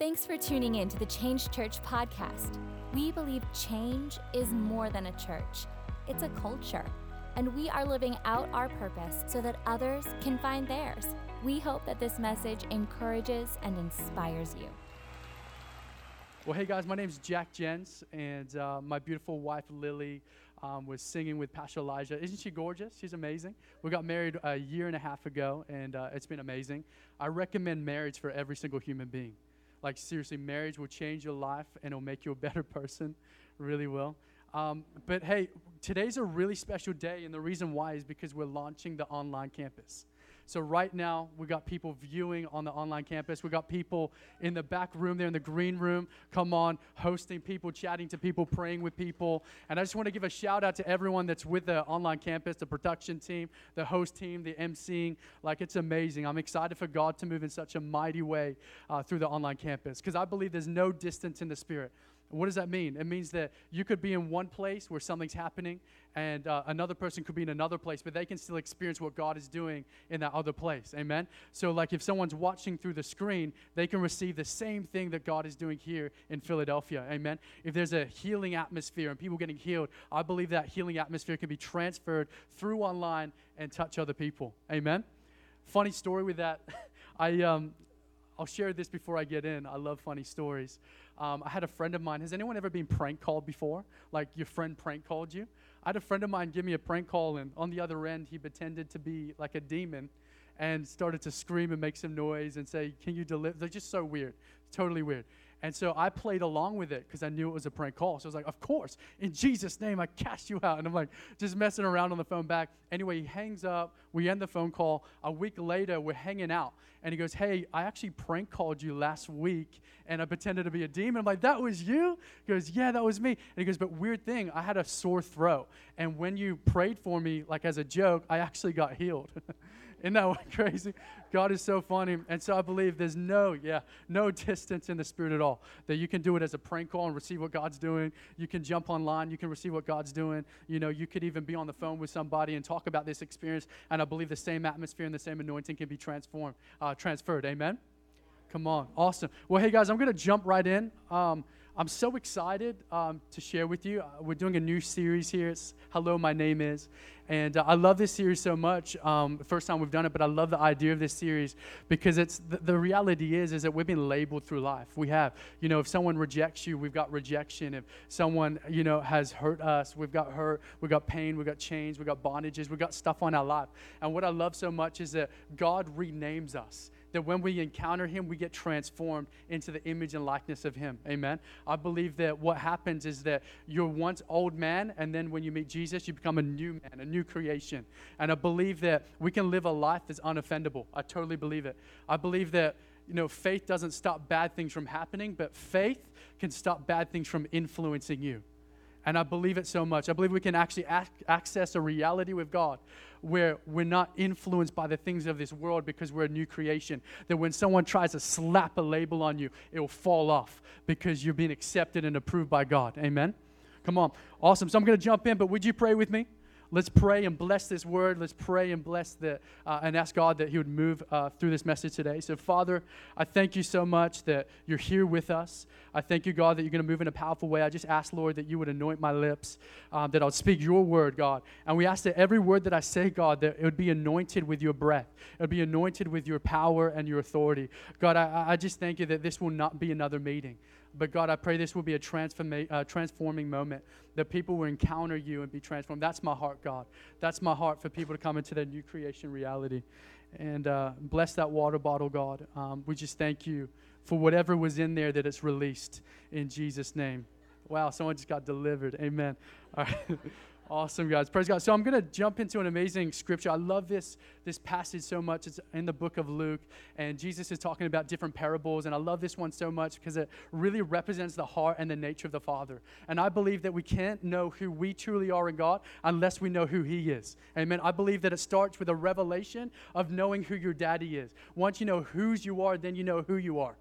Thanks for tuning in to the Change Church podcast. We believe change is more than a church, it's a culture. And we are living out our purpose so that others can find theirs. We hope that this message encourages and inspires you. Well, hey guys, my name is Jack Jens, and uh, my beautiful wife Lily um, was singing with Pastor Elijah. Isn't she gorgeous? She's amazing. We got married a year and a half ago, and uh, it's been amazing. I recommend marriage for every single human being. Like, seriously, marriage will change your life and it'll make you a better person. really will. Um, but hey, today's a really special day, and the reason why is because we're launching the online campus. So right now, we got people viewing on the online campus. We got people in the back room there in the green room. Come on, hosting people, chatting to people, praying with people. And I just want to give a shout out to everyone that's with the online campus, the production team, the host team, the emceeing. Like it's amazing. I'm excited for God to move in such a mighty way uh, through the online campus because I believe there's no distance in the spirit. What does that mean? It means that you could be in one place where something's happening, and uh, another person could be in another place, but they can still experience what God is doing in that other place. Amen? So, like if someone's watching through the screen, they can receive the same thing that God is doing here in Philadelphia. Amen? If there's a healing atmosphere and people getting healed, I believe that healing atmosphere can be transferred through online and touch other people. Amen? Funny story with that. I, um, I'll share this before I get in. I love funny stories. Um, I had a friend of mine. Has anyone ever been prank called before? Like your friend prank called you? I had a friend of mine give me a prank call, and on the other end, he pretended to be like a demon and started to scream and make some noise and say, Can you deliver? They're just so weird. Totally weird. And so I played along with it because I knew it was a prank call. So I was like, Of course, in Jesus' name, I cast you out. And I'm like, just messing around on the phone back. Anyway, he hangs up. We end the phone call. A week later, we're hanging out. And he goes, Hey, I actually prank called you last week and I pretended to be a demon. I'm like, That was you? He goes, Yeah, that was me. And he goes, But weird thing, I had a sore throat. And when you prayed for me, like as a joke, I actually got healed. Isn't that crazy? God is so funny. And so I believe there's no, yeah, no distance in the spirit at all. That you can do it as a prank call and receive what God's doing. You can jump online, you can receive what God's doing. You know, you could even be on the phone with somebody and talk about this experience. And I believe the same atmosphere and the same anointing can be transformed, uh, transferred. Amen? Come on. Awesome. Well, hey guys, I'm going to jump right in. Um, I'm so excited um, to share with you. Uh, we're doing a new series here. It's Hello, My Name Is. And uh, I love this series so much. Um, first time we've done it, but I love the idea of this series because it's the, the, reality is is that we've been labeled through life. We have, you know, if someone rejects you, we've got rejection. If someone, you know, has hurt us, we've got hurt. We've got pain. We've got chains. We've got bondages. We've got stuff on our life. And what I love so much is that God renames us that when we encounter him, we get transformed into the image and likeness of him. Amen. I believe that what happens is that you're once old man, and then when you meet Jesus, you become a new man, a new creation. And I believe that we can live a life that's unoffendable. I totally believe it. I believe that you know, faith doesn't stop bad things from happening, but faith can stop bad things from influencing you. And I believe it so much. I believe we can actually ac- access a reality with God where we're not influenced by the things of this world because we're a new creation. That when someone tries to slap a label on you, it will fall off because you're being accepted and approved by God. Amen? Come on. Awesome. So I'm going to jump in, but would you pray with me? Let's pray and bless this word. Let's pray and bless the, uh, and ask God that He would move uh, through this message today. So, Father, I thank you so much that you're here with us. I thank you, God, that you're going to move in a powerful way. I just ask, Lord, that you would anoint my lips, um, that I'll speak your word, God. And we ask that every word that I say, God, that it would be anointed with your breath, it would be anointed with your power and your authority. God, I, I just thank you that this will not be another meeting. But God, I pray this will be a transforma- uh, transforming moment that people will encounter you and be transformed. That's my heart, God. That's my heart for people to come into their new creation reality. And uh, bless that water bottle, God. Um, we just thank you for whatever was in there that it's released in Jesus' name. Wow, someone just got delivered. Amen. All right. Awesome, guys. Praise God. So I'm going to jump into an amazing scripture. I love this, this passage so much. It's in the book of Luke, and Jesus is talking about different parables. And I love this one so much because it really represents the heart and the nature of the Father. And I believe that we can't know who we truly are in God unless we know who He is. Amen. I believe that it starts with a revelation of knowing who your daddy is. Once you know whose you are, then you know who you are.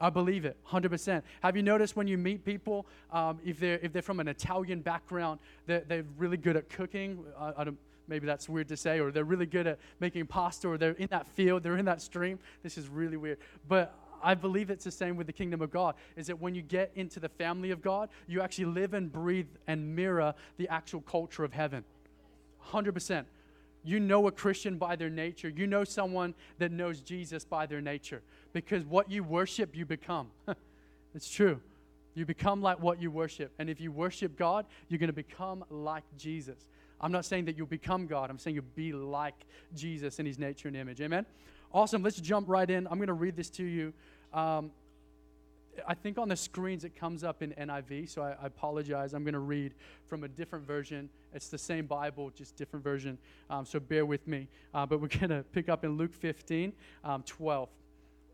I believe it, 100%. Have you noticed when you meet people, um, if, they're, if they're from an Italian background, they're, they're really good at cooking? I, I maybe that's weird to say, or they're really good at making pasta, or they're in that field, they're in that stream. This is really weird. But I believe it's the same with the kingdom of God, is that when you get into the family of God, you actually live and breathe and mirror the actual culture of heaven. 100%. You know a Christian by their nature. You know someone that knows Jesus by their nature. Because what you worship, you become. it's true. You become like what you worship. And if you worship God, you're going to become like Jesus. I'm not saying that you'll become God. I'm saying you'll be like Jesus in his nature and image. Amen? Awesome. Let's jump right in. I'm going to read this to you. Um, I think on the screens it comes up in NIV, so I, I apologize. I'm going to read from a different version. It's the same Bible, just different version. Um, so bear with me. Uh, but we're going to pick up in Luke 15, um, 12.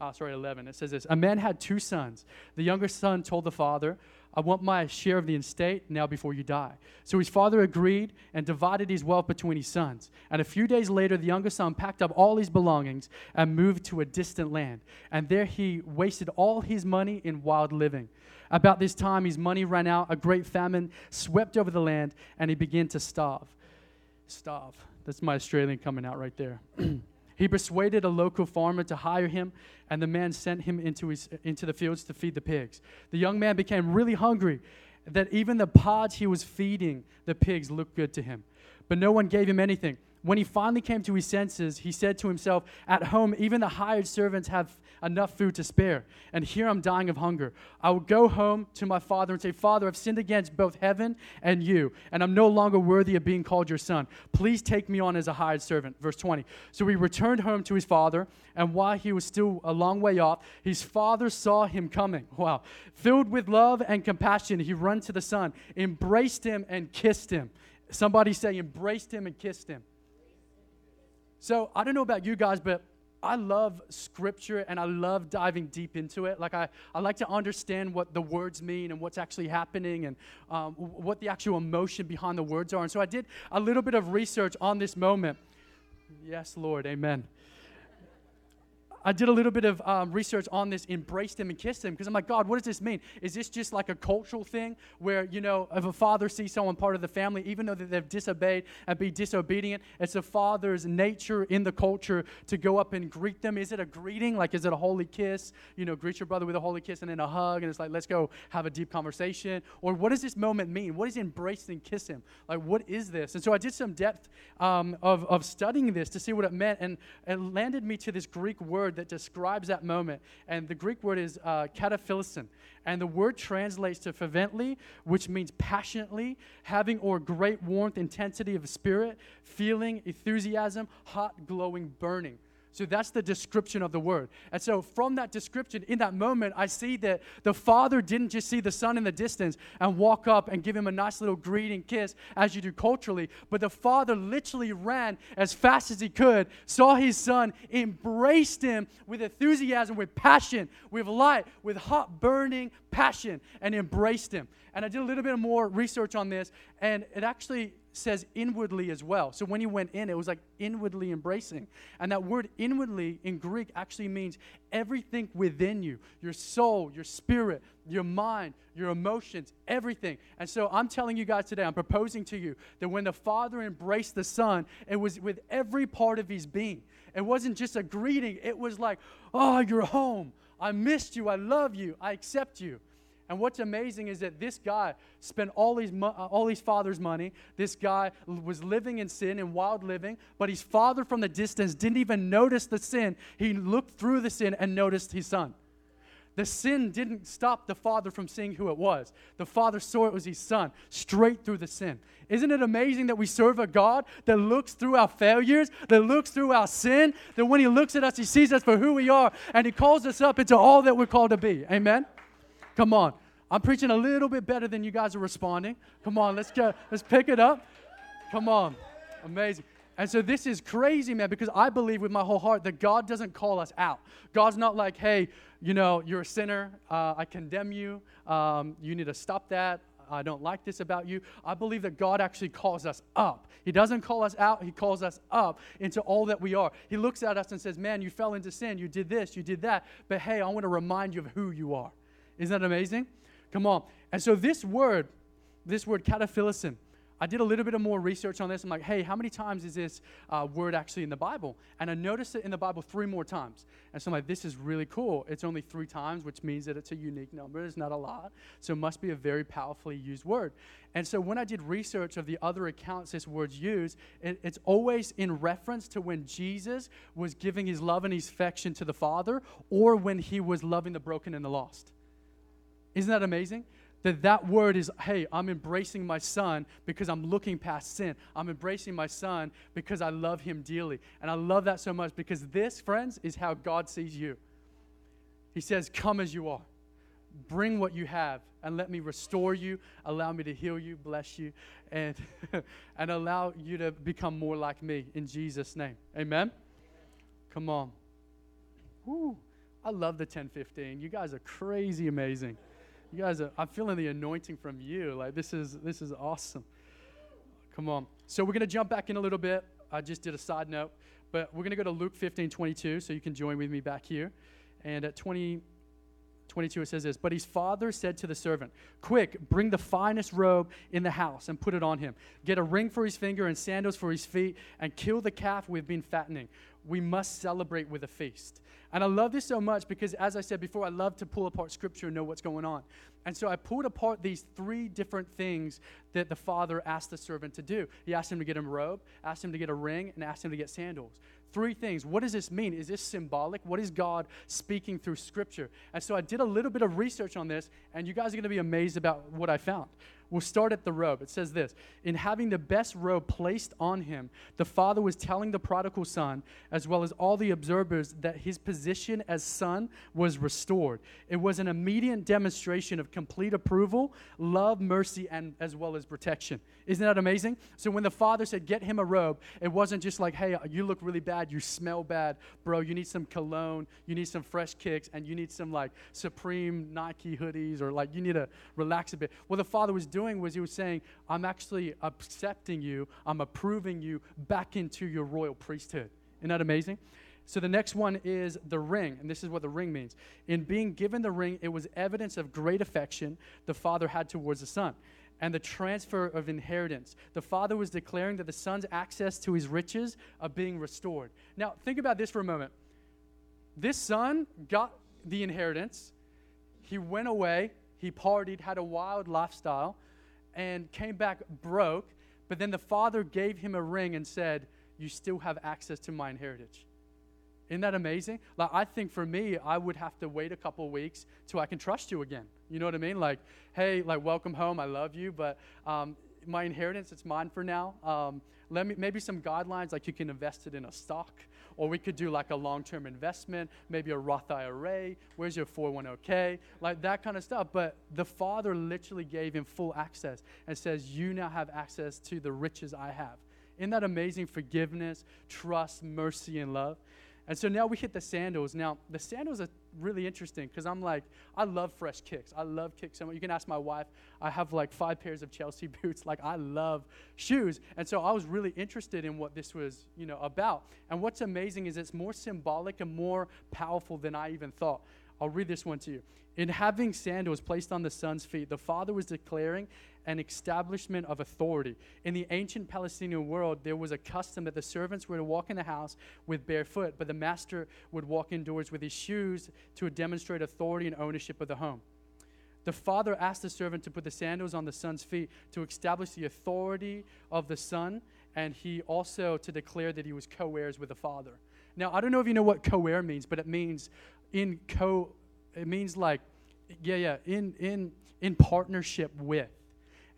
Uh, sorry, 11. It says this A man had two sons. The younger son told the father, I want my share of the estate now before you die. So his father agreed and divided his wealth between his sons. And a few days later, the younger son packed up all his belongings and moved to a distant land. And there he wasted all his money in wild living. About this time, his money ran out, a great famine swept over the land, and he began to starve. Starve. That's my Australian coming out right there. He persuaded a local farmer to hire him, and the man sent him into, his, into the fields to feed the pigs. The young man became really hungry that even the pods he was feeding the pigs looked good to him. But no one gave him anything. When he finally came to his senses, he said to himself, At home, even the hired servants have enough food to spare, and here I'm dying of hunger. I will go home to my father and say, Father, I've sinned against both heaven and you, and I'm no longer worthy of being called your son. Please take me on as a hired servant. Verse 20. So he returned home to his father, and while he was still a long way off, his father saw him coming. Wow. Filled with love and compassion, he ran to the son, embraced him, and kissed him. Somebody say, embraced him and kissed him. So I don't know about you guys, but I love scripture and I love diving deep into it. Like, I, I like to understand what the words mean and what's actually happening and um, what the actual emotion behind the words are. And so I did a little bit of research on this moment. Yes, Lord, amen. I did a little bit of um, research on this, embraced him and kissed him, because I'm like, God, what does this mean? Is this just like a cultural thing where, you know, if a father sees someone part of the family, even though they've disobeyed and be disobedient, it's a father's nature in the culture to go up and greet them? Is it a greeting? Like, is it a holy kiss? You know, greet your brother with a holy kiss and then a hug, and it's like, let's go have a deep conversation? Or what does this moment mean? What is embrace and kiss him? Like, what is this? And so I did some depth um, of, of studying this to see what it meant, and it landed me to this Greek word that describes that moment. And the Greek word is uh, And the word translates to fervently, which means passionately, having or great warmth, intensity of spirit, feeling, enthusiasm, hot, glowing, burning. So that's the description of the word. And so from that description, in that moment, I see that the father didn't just see the son in the distance and walk up and give him a nice little greeting kiss as you do culturally, but the father literally ran as fast as he could, saw his son, embraced him with enthusiasm, with passion, with light, with hot burning passion, and embraced him. And I did a little bit more research on this, and it actually says inwardly as well. So when he went in, it was like inwardly embracing. And that word inwardly in Greek actually means everything within you your soul, your spirit, your mind, your emotions, everything. And so I'm telling you guys today, I'm proposing to you that when the Father embraced the Son, it was with every part of his being. It wasn't just a greeting, it was like, oh, you're home. I missed you. I love you. I accept you. And what's amazing is that this guy spent all his, mo- uh, all his father's money. This guy was living in sin and wild living, but his father from the distance didn't even notice the sin. He looked through the sin and noticed his son. The sin didn't stop the father from seeing who it was. The father saw it was his son straight through the sin. Isn't it amazing that we serve a God that looks through our failures, that looks through our sin, that when he looks at us, he sees us for who we are, and he calls us up into all that we're called to be? Amen? Come on. I'm preaching a little bit better than you guys are responding. Come on, let's get Let's pick it up. Come on. Amazing. And so this is crazy, man, because I believe with my whole heart that God doesn't call us out. God's not like, hey, you know, you're a sinner. Uh, I condemn you. Um, you need to stop that. I don't like this about you. I believe that God actually calls us up. He doesn't call us out, He calls us up into all that we are. He looks at us and says, Man, you fell into sin. You did this, you did that. But hey, I want to remind you of who you are. Isn't that amazing? Come on. And so this word, this word cataphilism, I did a little bit of more research on this. I'm like, hey, how many times is this uh, word actually in the Bible? And I noticed it in the Bible three more times. And so I'm like, this is really cool. It's only three times, which means that it's a unique number. It's not a lot. So it must be a very powerfully used word. And so when I did research of the other accounts this word's used, it, it's always in reference to when Jesus was giving his love and his affection to the Father or when he was loving the broken and the lost. Isn't that amazing? that that word is hey i'm embracing my son because i'm looking past sin. I'm embracing my son because i love him dearly. And i love that so much because this friends is how god sees you. He says come as you are. Bring what you have and let me restore you. Allow me to heal you bless you and and allow you to become more like me in jesus name. Amen? Come on. Woo. i love the 1015 you guys are crazy amazing you guys are, I'm feeling the anointing from you. Like this is this is awesome. Come on. So we're gonna jump back in a little bit. I just did a side note, but we're gonna go to Luke 15, 22, so you can join with me back here. And at 20, 22 it says this but his father said to the servant quick bring the finest robe in the house and put it on him get a ring for his finger and sandals for his feet and kill the calf we've been fattening we must celebrate with a feast and I love this so much because, as I said before, I love to pull apart scripture and know what's going on. And so I pulled apart these three different things that the father asked the servant to do. He asked him to get him a robe, asked him to get a ring, and asked him to get sandals. Three things. What does this mean? Is this symbolic? What is God speaking through scripture? And so I did a little bit of research on this, and you guys are going to be amazed about what I found. We'll start at the robe. It says this In having the best robe placed on him, the father was telling the prodigal son, as well as all the observers, that his position as son was restored. It was an immediate demonstration of complete approval, love, mercy, and as well as protection. Isn't that amazing? So when the father said, Get him a robe, it wasn't just like, Hey, you look really bad, you smell bad, bro, you need some cologne, you need some fresh kicks, and you need some like Supreme Nike hoodies, or like you need to relax a bit. Well, the father was doing was he was saying, I'm actually accepting you, I'm approving you back into your royal priesthood. Isn't that amazing? So the next one is the ring, and this is what the ring means. In being given the ring, it was evidence of great affection the father had towards the son and the transfer of inheritance. The father was declaring that the son's access to his riches are being restored. Now, think about this for a moment. This son got the inheritance. He went away, he partied, had a wild lifestyle, and came back broke. But then the father gave him a ring and said, You still have access to my inheritance. Isn't that amazing? Like, I think for me, I would have to wait a couple weeks till I can trust you again. You know what I mean? Like, hey, like, welcome home. I love you, but um, my inheritance, it's mine for now. Um, let me maybe some guidelines like you can invest it in a stock, or we could do like a long-term investment, maybe a Roth IRA. Where's your 401k? Like that kind of stuff. But the Father literally gave him full access and says, "You now have access to the riches I have." Isn't that amazing? Forgiveness, trust, mercy, and love. And so now we hit the sandals. Now, the sandals are really interesting because I'm like, I love fresh kicks. I love kicks. You can ask my wife. I have like five pairs of Chelsea boots. Like, I love shoes. And so I was really interested in what this was, you know, about. And what's amazing is it's more symbolic and more powerful than I even thought. I'll read this one to you. In having sandals placed on the son's feet, the father was declaring an establishment of authority. In the ancient Palestinian world, there was a custom that the servants were to walk in the house with barefoot, but the master would walk indoors with his shoes to demonstrate authority and ownership of the home. The father asked the servant to put the sandals on the son's feet to establish the authority of the son, and he also to declare that he was co heirs with the father. Now, I don't know if you know what co heir means, but it means in co, it means like, yeah, yeah, in, in, in partnership with.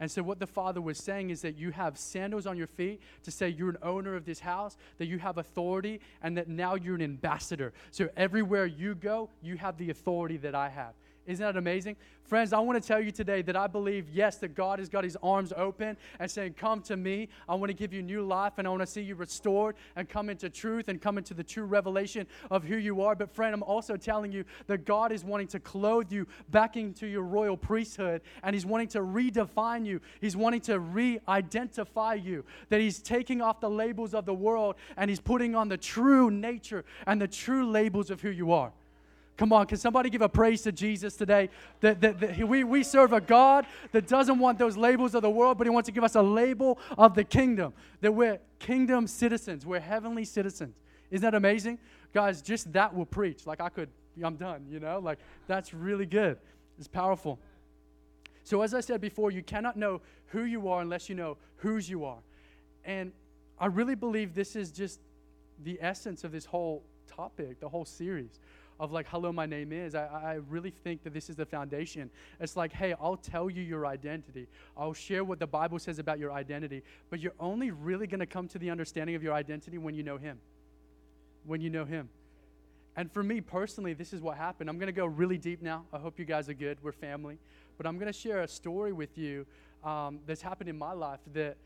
And so, what the father was saying is that you have sandals on your feet to say you're an owner of this house, that you have authority, and that now you're an ambassador. So, everywhere you go, you have the authority that I have. Isn't that amazing? Friends, I want to tell you today that I believe, yes, that God has got his arms open and saying, Come to me. I want to give you new life and I want to see you restored and come into truth and come into the true revelation of who you are. But, friend, I'm also telling you that God is wanting to clothe you back into your royal priesthood and he's wanting to redefine you. He's wanting to re identify you. That he's taking off the labels of the world and he's putting on the true nature and the true labels of who you are. Come on, can somebody give a praise to Jesus today? That, that, that we, we serve a God that doesn't want those labels of the world, but He wants to give us a label of the kingdom. That we're kingdom citizens, we're heavenly citizens. Isn't that amazing? Guys, just that will preach. Like I could, I'm done, you know? Like that's really good. It's powerful. So, as I said before, you cannot know who you are unless you know whose you are. And I really believe this is just the essence of this whole topic, the whole series of like, hello, my name is. I, I really think that this is the foundation. It's like, hey, I'll tell you your identity. I'll share what the Bible says about your identity, but you're only really going to come to the understanding of your identity when you know Him. When you know Him. And for me personally, this is what happened. I'm going to go really deep now. I hope you guys are good. We're family. But I'm going to share a story with you um, that's happened in my life that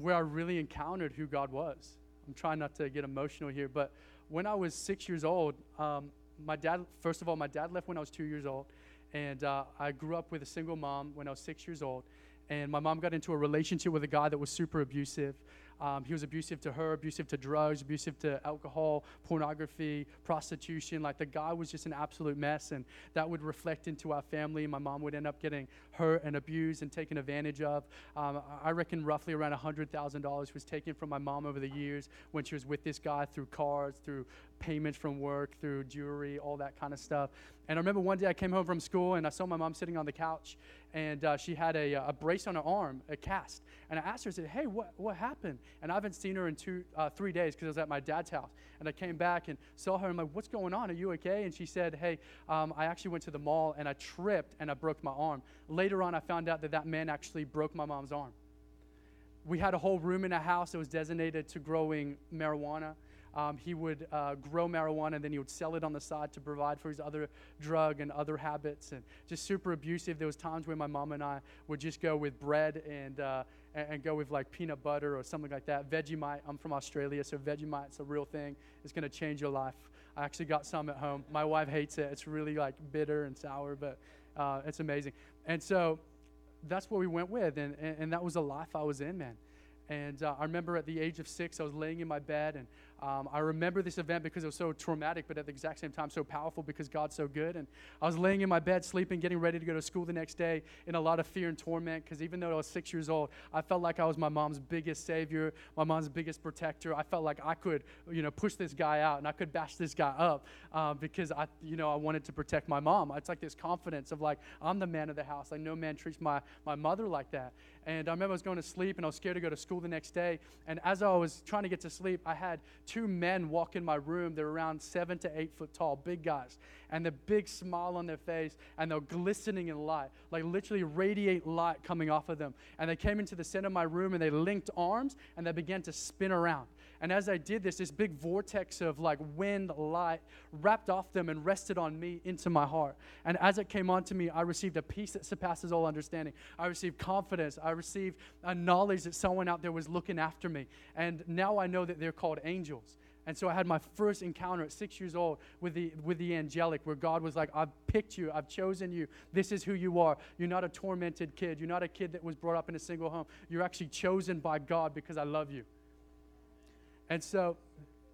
where I really encountered who God was. I'm trying not to get emotional here, but when I was six years old, um, my dad, first of all, my dad left when I was two years old. And uh, I grew up with a single mom when I was six years old. And my mom got into a relationship with a guy that was super abusive. Um, he was abusive to her, abusive to drugs, abusive to alcohol, pornography, prostitution. Like the guy was just an absolute mess, and that would reflect into our family. My mom would end up getting hurt and abused and taken advantage of. Um, I reckon roughly around $100,000 was taken from my mom over the years when she was with this guy through cars, through payments from work, through jewelry, all that kind of stuff. And I remember one day I came home from school and I saw my mom sitting on the couch, and uh, she had a, a brace on her arm, a cast. And I asked her, I said, "Hey, what what happened?" And I haven't seen her in two, uh, three days because I was at my dad's house. And I came back and saw her. And I'm like, "What's going on? Are you okay?" And she said, "Hey, um, I actually went to the mall and I tripped and I broke my arm." Later on, I found out that that man actually broke my mom's arm. We had a whole room in a house that was designated to growing marijuana. Um, he would uh, grow marijuana and then he would sell it on the side to provide for his other drug and other habits and just super abusive. There was times where my mom and I would just go with bread and, uh, and, go with like peanut butter or something like that. Vegemite, I'm from Australia, so Vegemite's a real thing. It's going to change your life. I actually got some at home. My wife hates it. It's really like bitter and sour, but uh, it's amazing. And so that's what we went with, and, and, and that was the life I was in, man. And uh, I remember at the age of six, I was laying in my bed, and um, I remember this event because it was so traumatic, but at the exact same time, so powerful because God's so good. And I was laying in my bed, sleeping, getting ready to go to school the next day in a lot of fear and torment because even though I was six years old, I felt like I was my mom's biggest savior, my mom's biggest protector. I felt like I could, you know, push this guy out and I could bash this guy up uh, because I, you know, I wanted to protect my mom. It's like this confidence of like, I'm the man of the house. Like, no man treats my, my mother like that. And I remember I was going to sleep and I was scared to go to school the next day. And as I was trying to get to sleep, I had two men walk in my room. They're around seven to eight foot tall, big guys. And the big smile on their face and they're glistening in light, like literally radiate light coming off of them. And they came into the center of my room and they linked arms and they began to spin around. And as I did this, this big vortex of like wind, light wrapped off them and rested on me into my heart. And as it came onto me, I received a peace that surpasses all understanding. I received confidence. I received a knowledge that someone out there was looking after me. And now I know that they're called angels. And so I had my first encounter at six years old with the, with the angelic, where God was like, I've picked you, I've chosen you. This is who you are. You're not a tormented kid. You're not a kid that was brought up in a single home. You're actually chosen by God because I love you. And so,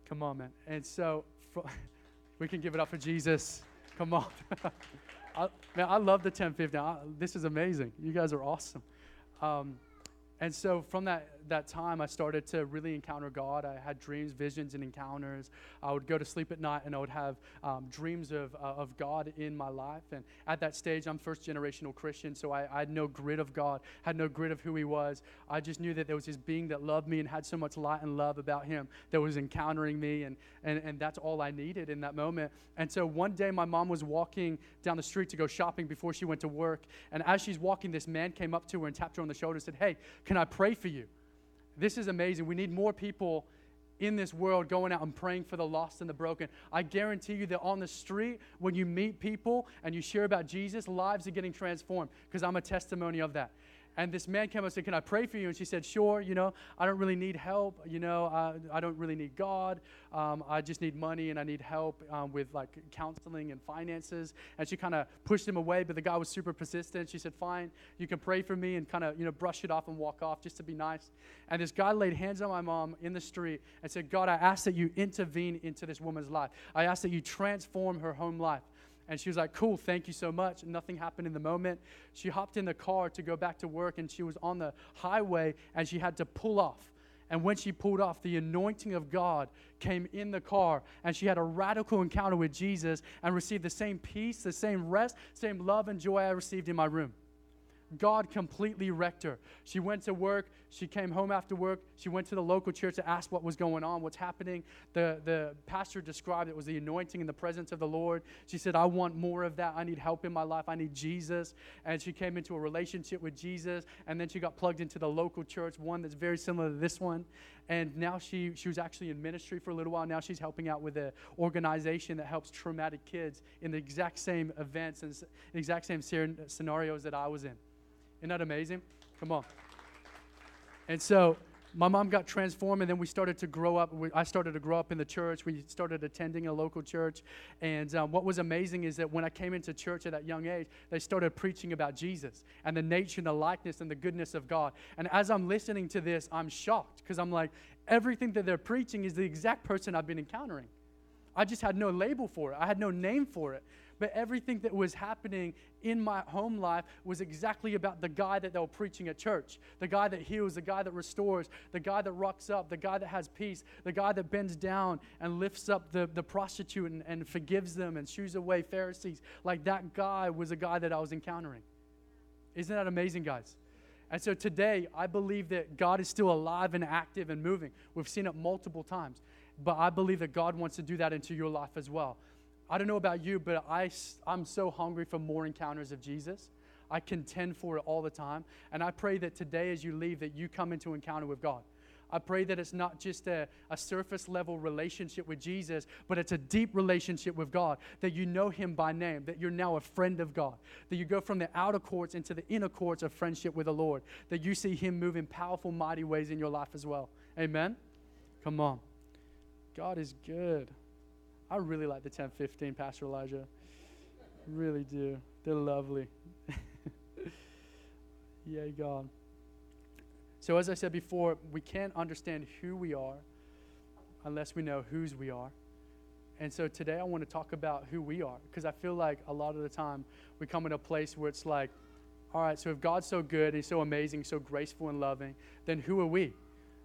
come on, man. And so, for, we can give it up for Jesus. Come on. I, man, I love the 1050. I, this is amazing. You guys are awesome. Um, and so, from that that time, I started to really encounter God. I had dreams, visions, and encounters. I would go to sleep at night and I would have um, dreams of, uh, of God in my life. And at that stage, I'm first generational Christian, so I, I, had no grid of God, had no grid of who He was. I just knew that there was this being that loved me and had so much light and love about Him that was encountering me, and, and, and that's all I needed in that moment. And so one day, my mom was walking down the street to go shopping before she went to work. And as she's walking, this man came up to her and tapped her on the shoulder and said, Hey, can I pray for you? This is amazing. We need more people in this world going out and praying for the lost and the broken. I guarantee you that on the street, when you meet people and you share about Jesus, lives are getting transformed because I'm a testimony of that. And this man came up and said, Can I pray for you? And she said, Sure. You know, I don't really need help. You know, I, I don't really need God. Um, I just need money and I need help um, with like counseling and finances. And she kind of pushed him away, but the guy was super persistent. She said, Fine, you can pray for me and kind of, you know, brush it off and walk off just to be nice. And this guy laid hands on my mom in the street and said, God, I ask that you intervene into this woman's life. I ask that you transform her home life. And she was like, Cool, thank you so much. Nothing happened in the moment. She hopped in the car to go back to work, and she was on the highway and she had to pull off. And when she pulled off, the anointing of God came in the car, and she had a radical encounter with Jesus and received the same peace, the same rest, same love and joy I received in my room. God completely wrecked her. She went to work. She came home after work. She went to the local church to ask what was going on, what's happening. The, the pastor described it was the anointing and the presence of the Lord. She said, I want more of that. I need help in my life. I need Jesus. And she came into a relationship with Jesus. And then she got plugged into the local church, one that's very similar to this one. And now she, she was actually in ministry for a little while. Now she's helping out with an organization that helps traumatic kids in the exact same events and exact same scenarios that I was in. Isn't that amazing? Come on. And so my mom got transformed, and then we started to grow up. We, I started to grow up in the church. We started attending a local church. And um, what was amazing is that when I came into church at that young age, they started preaching about Jesus and the nature and the likeness and the goodness of God. And as I'm listening to this, I'm shocked because I'm like, everything that they're preaching is the exact person I've been encountering. I just had no label for it, I had no name for it but everything that was happening in my home life was exactly about the guy that they were preaching at church the guy that heals, the guy that restores, the guy that rocks up, the guy that has peace, the guy that bends down and lifts up the, the prostitute and, and forgives them and shoos away Pharisees. Like that guy was a guy that I was encountering. Isn't that amazing, guys? And so today, I believe that God is still alive and active and moving. We've seen it multiple times. But I believe that God wants to do that into your life as well. I don't know about you, but I, I'm so hungry for more encounters of Jesus. I contend for it all the time. And I pray that today, as you leave, that you come into encounter with God. I pray that it's not just a, a surface level relationship with Jesus, but it's a deep relationship with God, that you know Him by name, that you're now a friend of God, that you go from the outer courts into the inner courts of friendship with the Lord, that you see Him move in powerful, mighty ways in your life as well. Amen? Come on. God is good. I really like the 1015, Pastor Elijah. Really do. They're lovely. Yay, God. So, as I said before, we can't understand who we are unless we know whose we are. And so today I want to talk about who we are because I feel like a lot of the time we come in a place where it's like, all right, so if God's so good, He's so amazing, so graceful and loving, then who are we?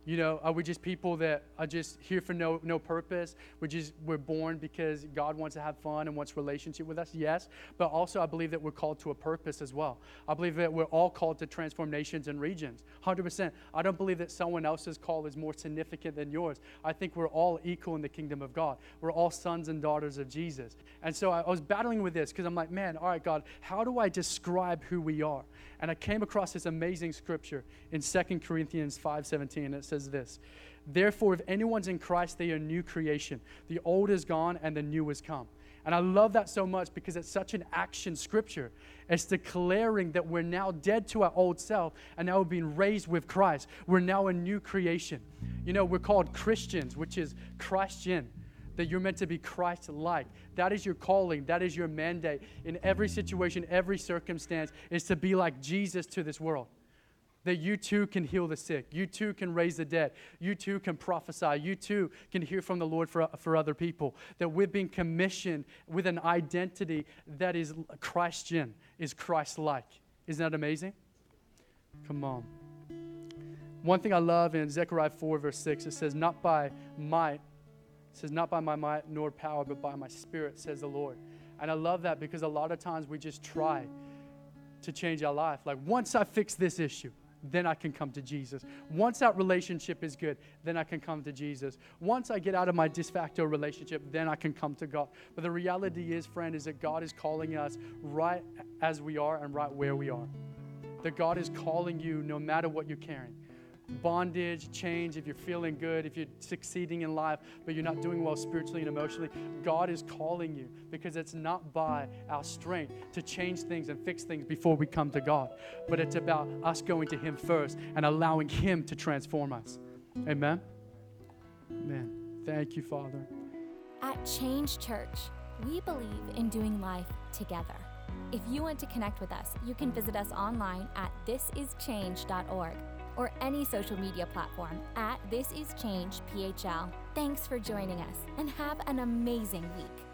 You know, uh, are we just people that are just here for no, no purpose? We're just, we're born because God wants to have fun and wants relationship with us? Yes. But also, I believe that we're called to a purpose as well. I believe that we're all called to transform nations and regions. 100%. I don't believe that someone else's call is more significant than yours. I think we're all equal in the kingdom of God. We're all sons and daughters of Jesus. And so I, I was battling with this because I'm like, man, all right, God, how do I describe who we are? And I came across this amazing scripture in 2 Corinthians 5:17. It says this: Therefore, if anyone's in Christ, they are a new creation. The old is gone and the new has come. And I love that so much because it's such an action scripture. It's declaring that we're now dead to our old self and now we're being raised with Christ. We're now a new creation. You know, we're called Christians, which is Christian that you're meant to be Christ like. That is your calling, that is your mandate in every situation, every circumstance, is to be like Jesus to this world. That you too can heal the sick, you too can raise the dead, you too can prophesy, you too can hear from the Lord for, for other people. That we've been commissioned with an identity that is Christian, is Christ like. Isn't that amazing? Come on. One thing I love in Zechariah 4, verse 6, it says, Not by might it says, Not by my might nor power, but by my spirit, says the Lord. And I love that because a lot of times we just try to change our life. Like, once I fix this issue, then I can come to Jesus. Once that relationship is good, then I can come to Jesus. Once I get out of my de facto relationship, then I can come to God. But the reality is, friend, is that God is calling us right as we are and right where we are. That God is calling you no matter what you're carrying bondage, change, if you're feeling good, if you're succeeding in life, but you're not doing well spiritually and emotionally, God is calling you because it's not by our strength to change things and fix things before we come to God, but it's about us going to Him first and allowing Him to transform us. Amen? Amen. Thank you, Father. At Change Church, we believe in doing life together. If you want to connect with us, you can visit us online at thisischange.org or any social media platform at This Is Change PHL. Thanks for joining us and have an amazing week.